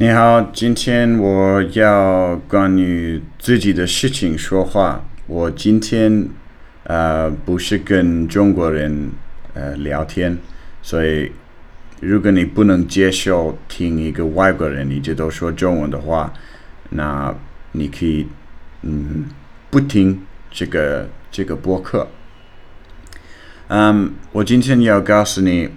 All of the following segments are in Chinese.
你好，今天我要关于自己的事情说话。我今天呃不是跟中国人呃聊天，所以如果你不能接受听一个外国人一直都说中文的话，那你可以嗯不听这个这个播客。嗯，我今天要告诉你，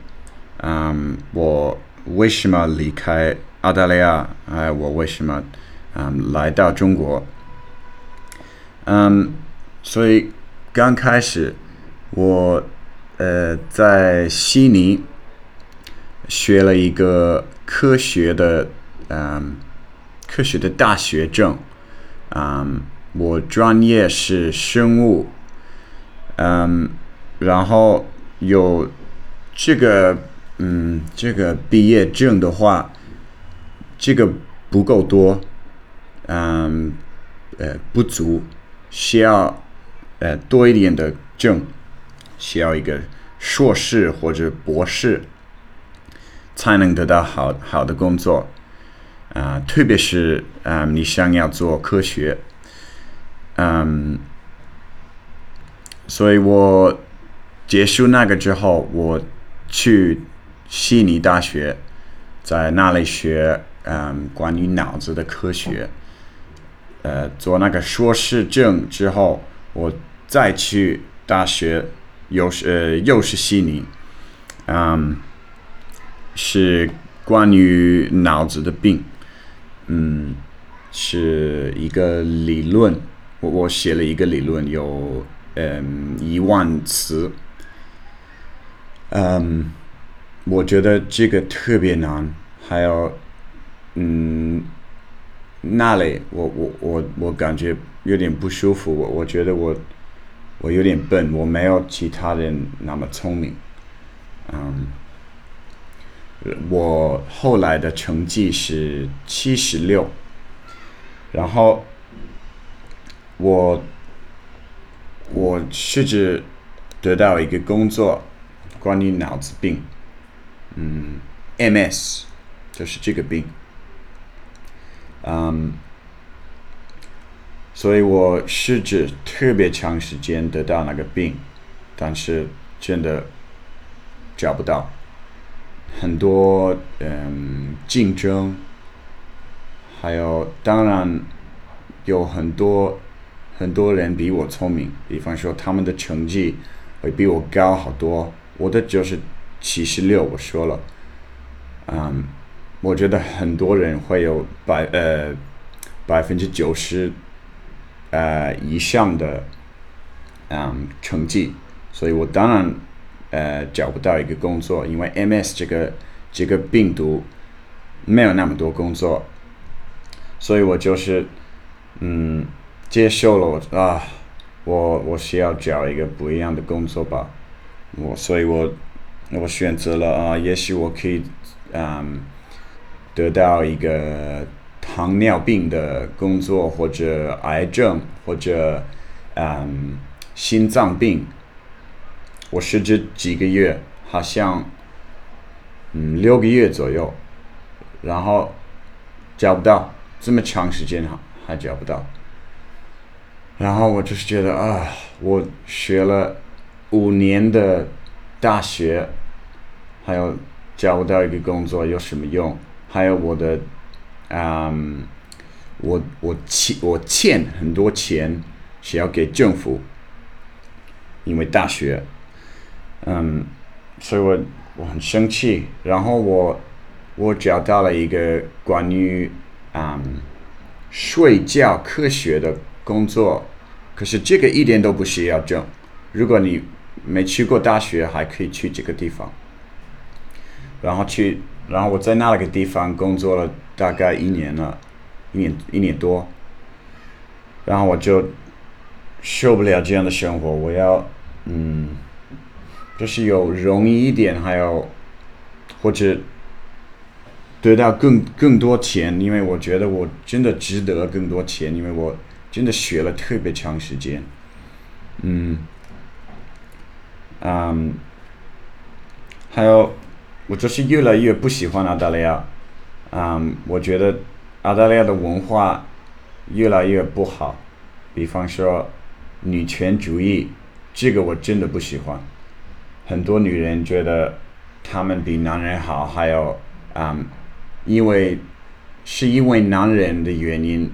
嗯，我为什么离开。澳大利亚，哎，我为什么嗯来到中国？嗯，所以刚开始我呃在悉尼学了一个科学的嗯科学的大学证，嗯，我专业是生物，嗯，然后有这个嗯这个毕业证的话。这个不够多，嗯，呃，不足，需要呃多一点的证，需要一个硕士或者博士，才能得到好好的工作，啊，特别是啊，你想要做科学，嗯，所以我结束那个之后，我去悉尼大学，在那里学。嗯，关于脑子的科学，呃，做那个硕士证之后，我再去大学，又是呃又是悉尼，嗯，是关于脑子的病，嗯，是一个理论，我我写了一个理论，有嗯一万词，嗯，我觉得这个特别难，还有。嗯，那里我我我我感觉有点不舒服，我我觉得我我有点笨，我没有其他人那么聪明。嗯，我后来的成绩是七十六，然后我我试着得到一个工作，关于脑子病，嗯，MS 就是这个病。嗯，所以我试着特别长时间得到那个病，但是真的找不到，很多嗯竞争，还有当然有很多很多人比我聪明，比方说他们的成绩会比我高好多，我的就是七十六，我说了，嗯。我觉得很多人会有百呃百分之九十呃以上的嗯成绩，所以我当然呃找不到一个工作，因为 MS 这个这个病毒没有那么多工作，所以我就是嗯接受了我啊我我需要找一个不一样的工作吧，我所以我我选择了啊，也许我可以嗯。得到一个糖尿病的工作，或者癌症，或者嗯心脏病，我试这几个月，好像嗯六个月左右，然后找不到，这么长时间哈还找不到，然后我就是觉得啊，我学了五年的大学，还有找不到一个工作有什么用？还有我的，嗯，我我欠我欠很多钱，是要给政府，因为大学，嗯，所以我我很生气。然后我我找到了一个关于嗯睡觉科学的工作，可是这个一点都不需要证。如果你没去过大学，还可以去这个地方，然后去。然后我在那个地方工作了大概一年了，一年一年多，然后我就受不了这样的生活，我要嗯，就是有容易一点，还有或者得到更更多钱，因为我觉得我真的值得更多钱，因为我真的学了特别长时间，嗯，嗯，还有。我就是越来越不喜欢澳大利亚，嗯，我觉得澳大利亚的文化越来越不好，比方说女权主义，这个我真的不喜欢。很多女人觉得她们比男人好，还有，嗯，因为是因为男人的原因，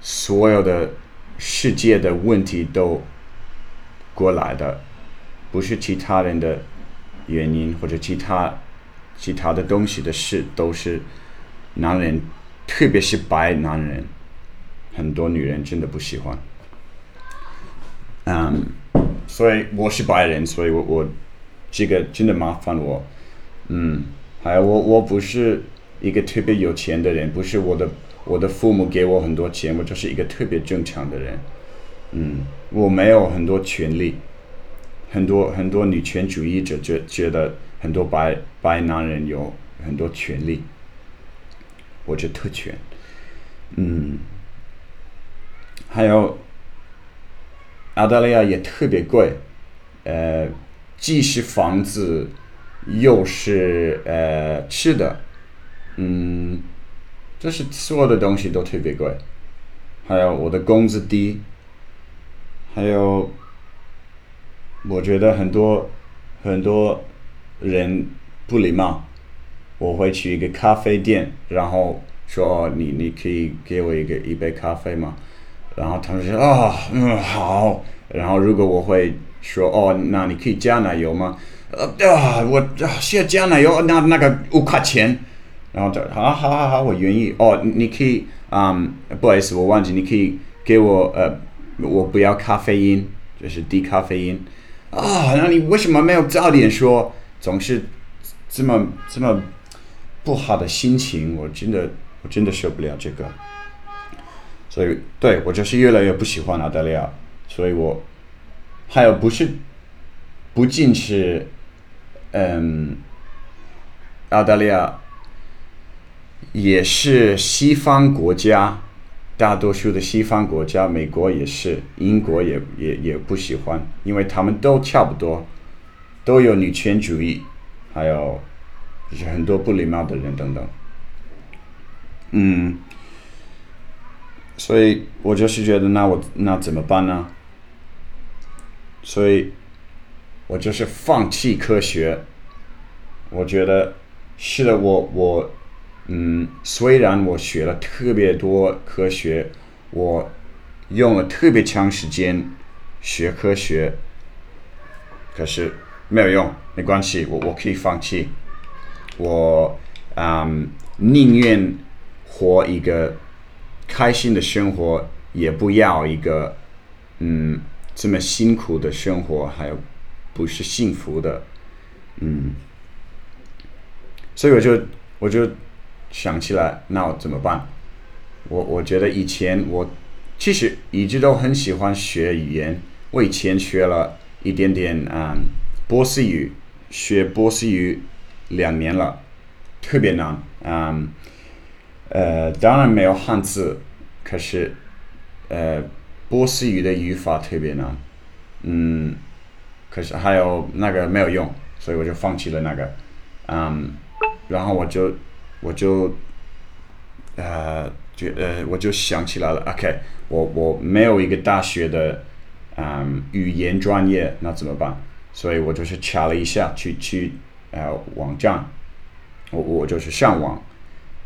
所有的世界的问题都过来的，不是其他人的原因或者其他其他的东西的事，都是男人，特别是白男人，很多女人真的不喜欢。嗯，所以我是白人，所以我我。这个真的麻烦我，嗯，还有我我不是一个特别有钱的人，不是我的我的父母给我很多钱，我就是一个特别正常的人，嗯，我没有很多权利，很多很多女权主义者觉觉得很多白白男人有很多权利，或者特权，嗯，还有澳大利亚也特别贵，呃。既是房子，又是呃吃的，嗯，就是所有的东西都特别贵，还有我的工资低，还有，我觉得很多很多人不礼貌，我会去一个咖啡店，然后说哦，你你可以给我一个一杯咖啡吗？然后他们说啊，嗯好，然后如果我会。说哦，那你可以加奶油吗？呃啊，我需要加奶油，那那个五块钱。然后这好好好好，我愿意。哦，你可以嗯，不好意思，我忘记，你可以给我呃，我不要咖啡因，就是低咖啡因。啊，那你为什么没有早点说？总是这么这么不好的心情，我真的我真的受不了这个。所以，对我就是越来越不喜欢澳大利亚，所以我。还有不是，不仅是，嗯，澳大利亚，也是西方国家，大多数的西方国家，美国也是，英国也也也不喜欢，因为他们都差不多，都有女权主义，还有很多不礼貌的人等等，嗯，所以我就是觉得，那我那怎么办呢？所以，我就是放弃科学。我觉得是的，我我嗯，虽然我学了特别多科学，我用了特别长时间学科学，可是没有用，没关系，我我可以放弃。我嗯，宁愿活一个开心的生活，也不要一个嗯。这么辛苦的生活，还有不是幸福的，嗯，所以我就我就想起来，那我怎么办？我我觉得以前我其实一直都很喜欢学语言，我以前学了一点点啊波斯语，学波斯语两年了，特别难啊，呃，当然没有汉字，可是呃。波斯语的语法特别难，嗯，可是还有那个没有用，所以我就放弃了那个，嗯，然后我就我就呃觉呃我就想起来了，OK，我我没有一个大学的嗯语言专业，那怎么办？所以我就是查了一下，去去呃网站，我我就是上网，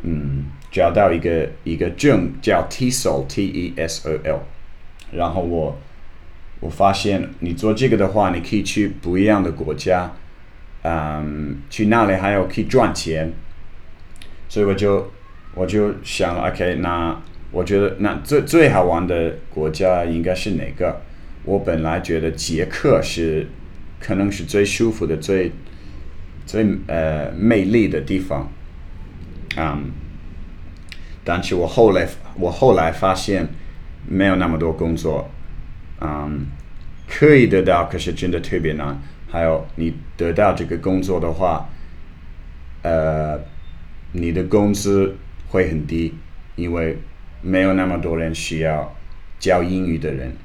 嗯，找到一个一个证叫 TESOL T E S O L。然后我，我发现你做这个的话，你可以去不一样的国家，嗯，去那里还有可以赚钱，所以我就我就想，OK，那我觉得那最最好玩的国家应该是哪个？我本来觉得捷克是可能是最舒服的、最最呃魅力的地方，嗯，但是我后来我后来发现。没有那么多工作，嗯，可以得到，可是真的特别难。还有，你得到这个工作的话，呃，你的工资会很低，因为没有那么多人需要教英语的人，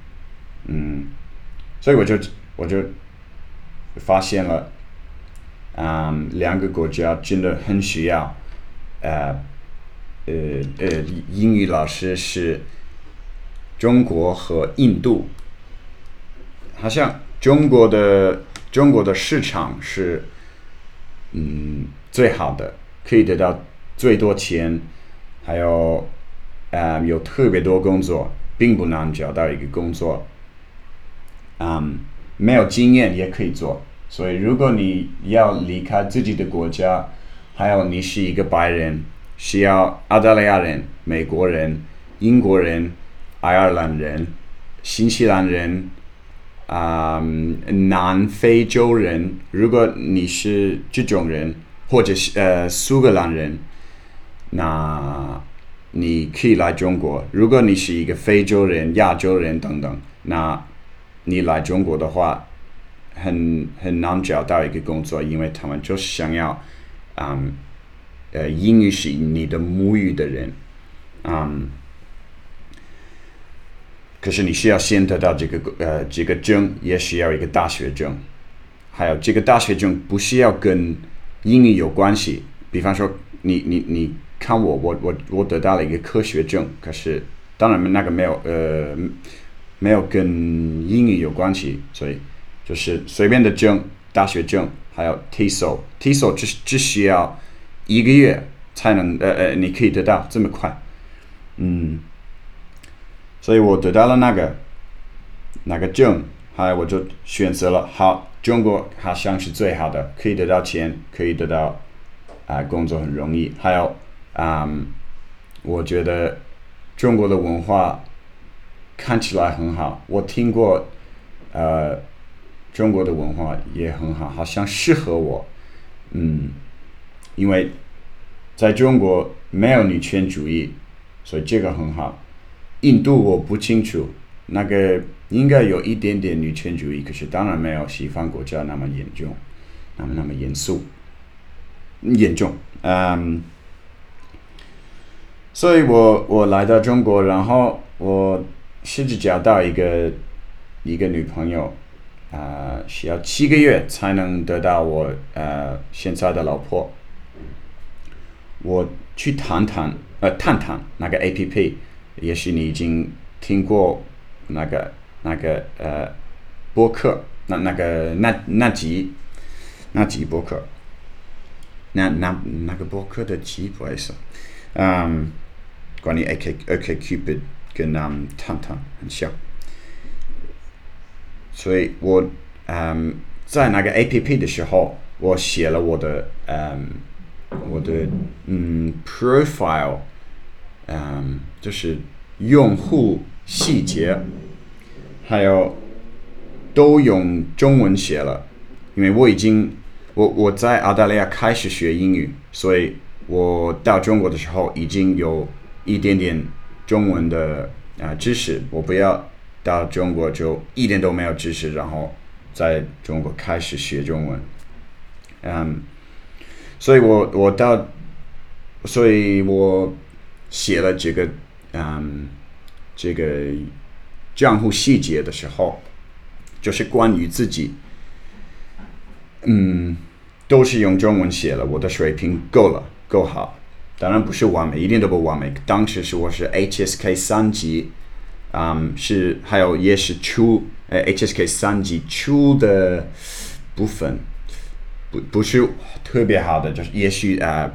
嗯，所以我就我就发现了，嗯，两个国家真的很需要，呃，呃呃英语老师是中国和印度，好像中国的中国的市场是嗯最好的，可以得到最多钱，还有啊有特别多工作，并不难找到一个工作，嗯，没有经验也可以做。所以，如果你要离开自己的国家，还有你是一个白人，需要澳大利亚人、美国人、英国人、爱尔兰人、新西兰人，啊，南非洲人，如果你是这种人，或者是呃苏格兰人，那你可以来中国。如果你是一个非洲人、亚洲人等等，那你来中国的话。很很难找到一个工作，因为他们就是想要，嗯，呃，英语是你的母语的人，嗯，可是你需要先得到这个呃这个证，也需要一个大学证，还有这个大学证不需要跟英语有关系。比方说，你你你看我我我我得到了一个科学证，可是当然那个没有呃没有跟英语有关系，所以。就是随便的证，大学证，还有 TESOL，TESOL 只只需要一个月才能，呃呃，你可以得到这么快，嗯，所以我得到了那个那个证，还有我就选择了，好，中国好像是最好的，可以得到钱，可以得到啊工作很容易，还有啊，我觉得中国的文化看起来很好，我听过，呃。中国的文化也很好，好像适合我，嗯，因为在中国没有女权主义，所以这个很好。印度我不清楚，那个应该有一点点女权主义，可是当然没有西方国家那么严重，那么那么严肃，严重。嗯，所以我我来到中国，然后我试着找到一个一个女朋友。啊，需要七个月才能得到我呃现在的老婆。我去谈谈呃探探那个 A P P，也许你已经听过那个那个呃播客，那那个那那集那集播客，那那那个播客的集不好意思，嗯，关于 A K A K Cupid 跟嗯探探很像。所以我嗯，在那个 A P P 的时候，我写了我的嗯，我的嗯 profile，嗯，就是用户细节，还有都用中文写了，因为我已经我我在澳大利亚开始学英语，所以我到中国的时候已经有一点点中文的啊知识，我不要。到中国就一点都没有知识，然后在中国开始学中文，嗯，所以我我到，所以我写了这个嗯这个账户细节的时候，就是关于自己，嗯，都是用中文写了，我的水平够了，够好，当然不是完美，一点都不完美。当时是我是 HSK 三级。嗯，是还有也是初呃 HSK 三级初的部分，不不是特别好的，就是也许啊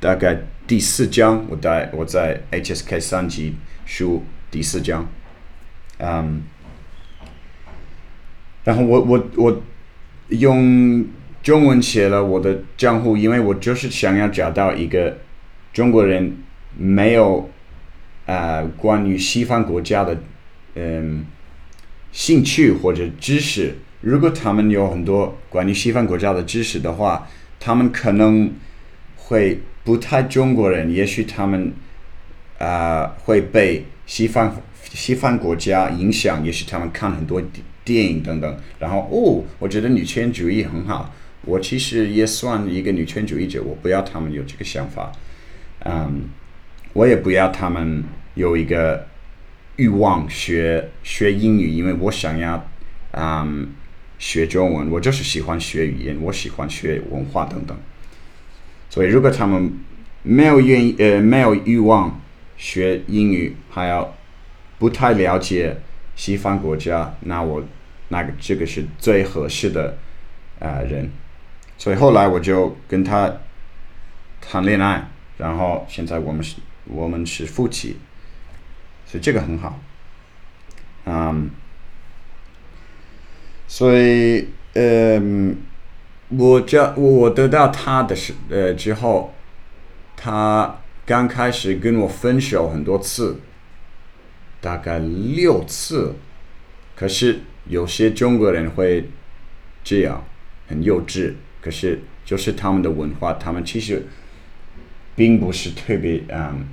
大概第四章我在我在 HSK 三级书第四章，嗯，然后我我我用中文写了我的账户，因为我就是想要找到一个中国人没有。啊，关于西方国家的，嗯，兴趣或者知识，如果他们有很多关于西方国家的知识的话，他们可能会不太中国人，也许他们啊会被西方西方国家影响，也许他们看很多电影等等，然后哦，我觉得女权主义很好，我其实也算一个女权主义者，我不要他们有这个想法，嗯。我也不要他们有一个欲望学学英语，因为我想要嗯学中文，我就是喜欢学语言，我喜欢学文化等等。所以如果他们没有愿意呃没有欲望学英语，还要不太了解西方国家，那我那个这个是最合适的啊人。所以后来我就跟他谈恋爱，然后现在我们是我们是夫妻，所以这个很好。嗯，所以嗯。我这我得到他的时呃之后，他刚开始跟我分手很多次，大概六次。可是有些中国人会这样，很幼稚。可是就是他们的文化，他们其实并不是特别嗯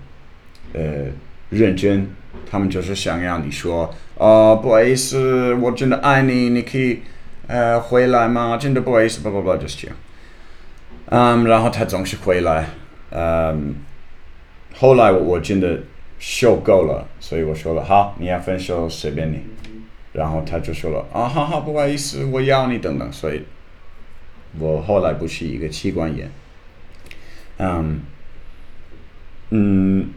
呃认真，他们就是想要你说哦不好意思，我真的爱你，你可以。呃，回来吗？真的不好意思，不不不，就是这样。嗯，然后他总是回来。嗯，后来我我真的受够了，所以我说了，好，你要分手随便你。然后他就说了，啊，哈哈，不好意思，我要你等等。所以，我后来不是一个器官炎。嗯，嗯，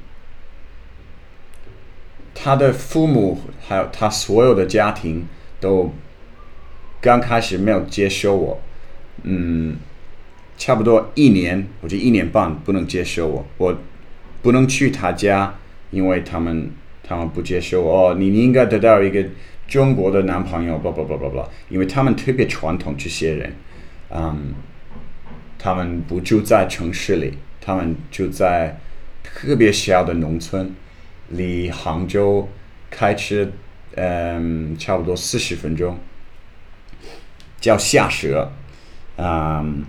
他的父母还有他所有的家庭都。刚开始没有接受我，嗯，差不多一年或者一年半不能接受我，我不能去他家，因为他们他们不接受我。哦，你应该得到一个中国的男朋友，不不不不不，因为他们特别传统，这些人，嗯，他们不住在城市里，他们住在特别小的农村，离杭州开车，嗯，差不多四十分钟。叫下蛇，嗯，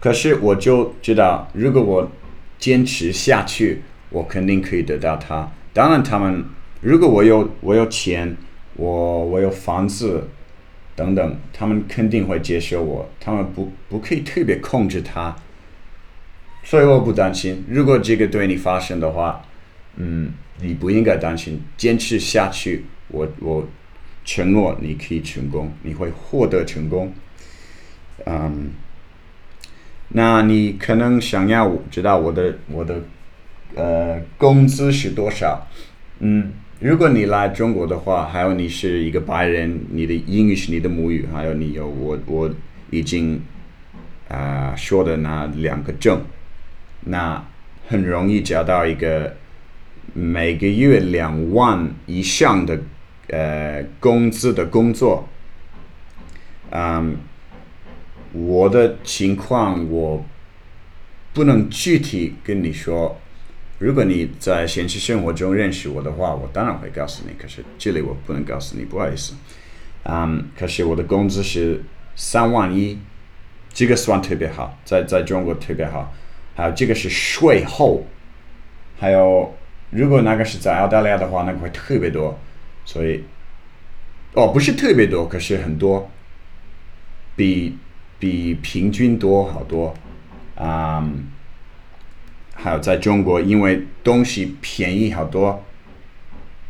可是我就知道，如果我坚持下去，我肯定可以得到他。当然，他们如果我有我有钱，我我有房子等等，他们肯定会接受我。他们不不可以特别控制他，所以我不担心。如果这个对你发生的话，嗯，你不应该担心，坚持下去，我我。承诺你可以成功，你会获得成功。嗯，那你可能想要知道我的我的呃工资是多少？嗯，如果你来中国的话，还有你是一个白人，你的英语是你的母语，还有你有我我已经啊说的那两个证，那很容易找到一个每个月两万以上的。呃，工资的工作，嗯，我的情况我不能具体跟你说。如果你在现实生活中认识我的话，我当然会告诉你。可是这里我不能告诉你，不好意思。嗯，可是我的工资是三万一，这个算特别好，在在中国特别好。还有这个是税后，还有如果那个是在澳大利亚的话，那个会特别多。所以，哦，不是特别多，可是很多，比比平均多好多，啊，还有在中国，因为东西便宜好多，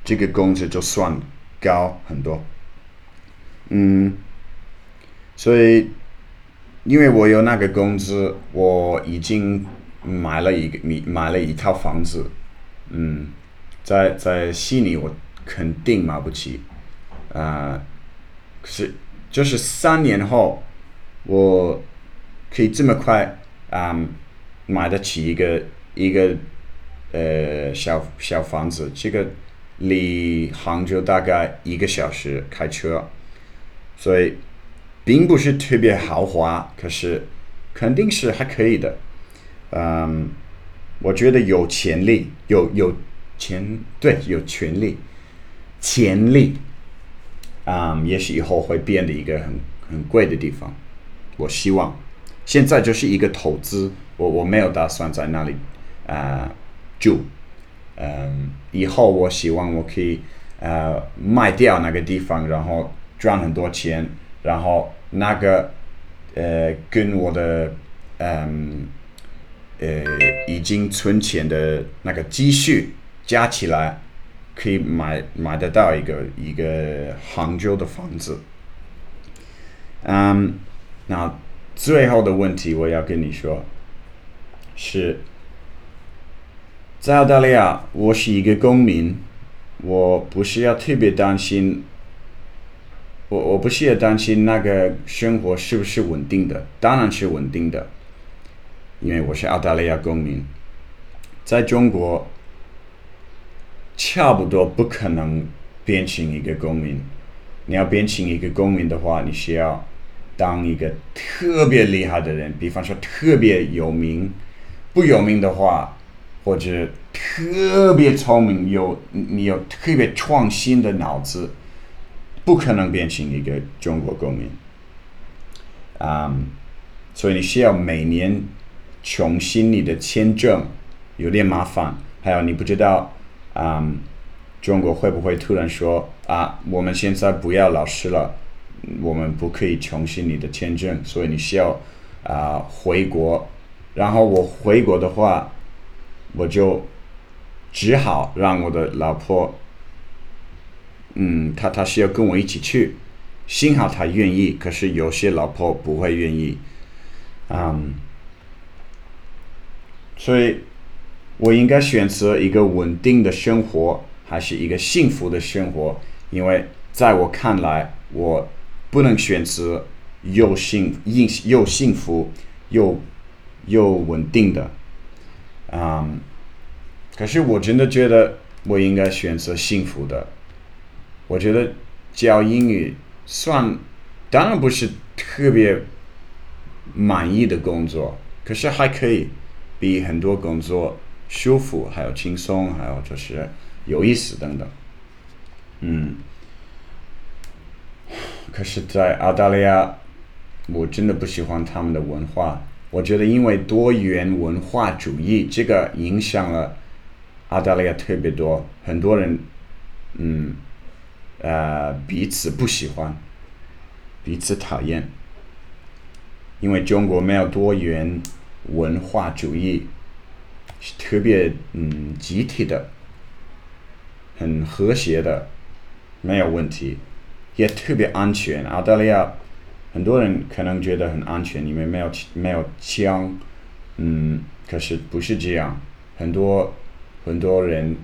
这个工资就算高很多，嗯，所以，因为我有那个工资，我已经买了一个米买了一套房子，嗯，在在悉尼我。肯定买不起，啊，可是就是三年后，我可以这么快啊买得起一个一个呃小小房子，这个离杭州大概一个小时开车，所以并不是特别豪华，可是肯定是还可以的，嗯，我觉得有潜力，有有潜对有权利。潜力，啊，也许以后会变得一个很很贵的地方。我希望，现在就是一个投资，我我没有打算在那里啊住。嗯，以后我希望我可以呃卖掉那个地方，然后赚很多钱，然后那个呃跟我的嗯呃已经存钱的那个积蓄加起来。可以买买得到一个一个杭州的房子，嗯，那最后的问题我要跟你说，是，在澳大利亚，我是一个公民，我不是要特别担心。我我不是要担心那个生活是不是稳定的，当然是稳定的，因为我是澳大利亚公民，在中国，差不多不可能变成一个公民。你要变成一个公民的话，你需要当一个特别厉害的人，比方说特别有名。不有名的话，或者特别聪明，有你有特别创新的脑子，不可能变成一个中国公民。啊，所以你需要每年重新你的签证，有点麻烦。还有你不知道，啊，中国会不会突然说啊，我们现在不要老师了，我们不可以重新你的签证，所以你需要啊回国。然后我回国的话，我就只好让我的老婆，嗯，他他是要跟我一起去，幸好他愿意。可是有些老婆不会愿意，嗯，所以我应该选择一个稳定的生活，还是一个幸福的生活？因为在我看来，我不能选择又幸又又幸福又。又稳定的，嗯，可是我真的觉得我应该选择幸福的。我觉得教英语算，当然不是特别满意的工作，可是还可以比很多工作舒服，还有轻松，还有就是有意思等等。嗯，可是，在澳大利亚，我真的不喜欢他们的文化。我觉得，因为多元文化主义这个影响了澳大利亚特别多，很多人，嗯，呃，彼此不喜欢，彼此讨厌，因为中国没有多元文化主义，特别嗯集体的，很和谐的，没有问题，也特别安全，澳大利亚。很多人可能觉得很安全，因为没有没有枪，嗯，可是不是这样。很多很多人，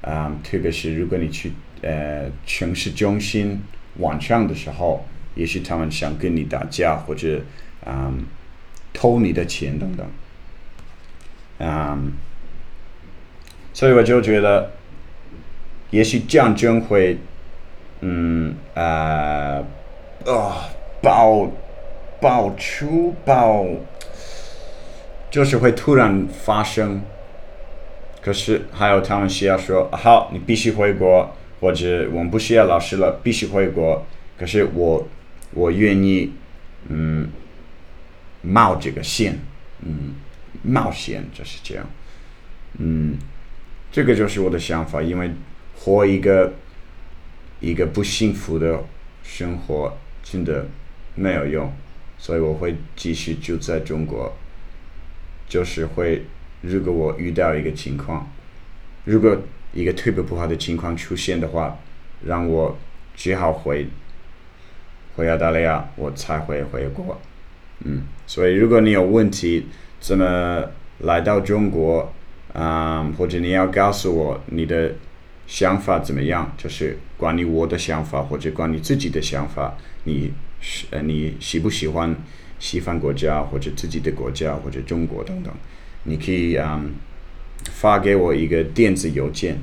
啊，特别是如果你去呃城市中心晚上的时候，也许他们想跟你打架或者啊偷你的钱等等，啊，所以我就觉得，也许战争会，嗯啊。啊，爆爆出爆，就是会突然发生。可是还有他们需要说好，你必须回国，或者我们不需要老师了，必须回国。可是我我愿意，嗯，冒这个险，嗯，冒险就是这样，嗯，这个就是我的想法，因为活一个一个不幸福的生活。真的没有用，所以我会继续住在中国。就是会，如果我遇到一个情况，如果一个特别不好的情况出现的话，让我只好回回澳大利亚，我才会回国。嗯，所以如果你有问题，怎么来到中国啊？或者你要告诉我你的想法怎么样？就是关于我的想法，或者关于自己的想法。你是呃，你喜不喜欢西方国家或者自己的国家或者中国等等？你可以啊发给我一个电子邮件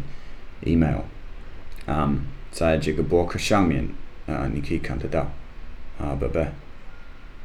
，email，啊，在这个博客上面啊，你可以看得到，啊，拜拜。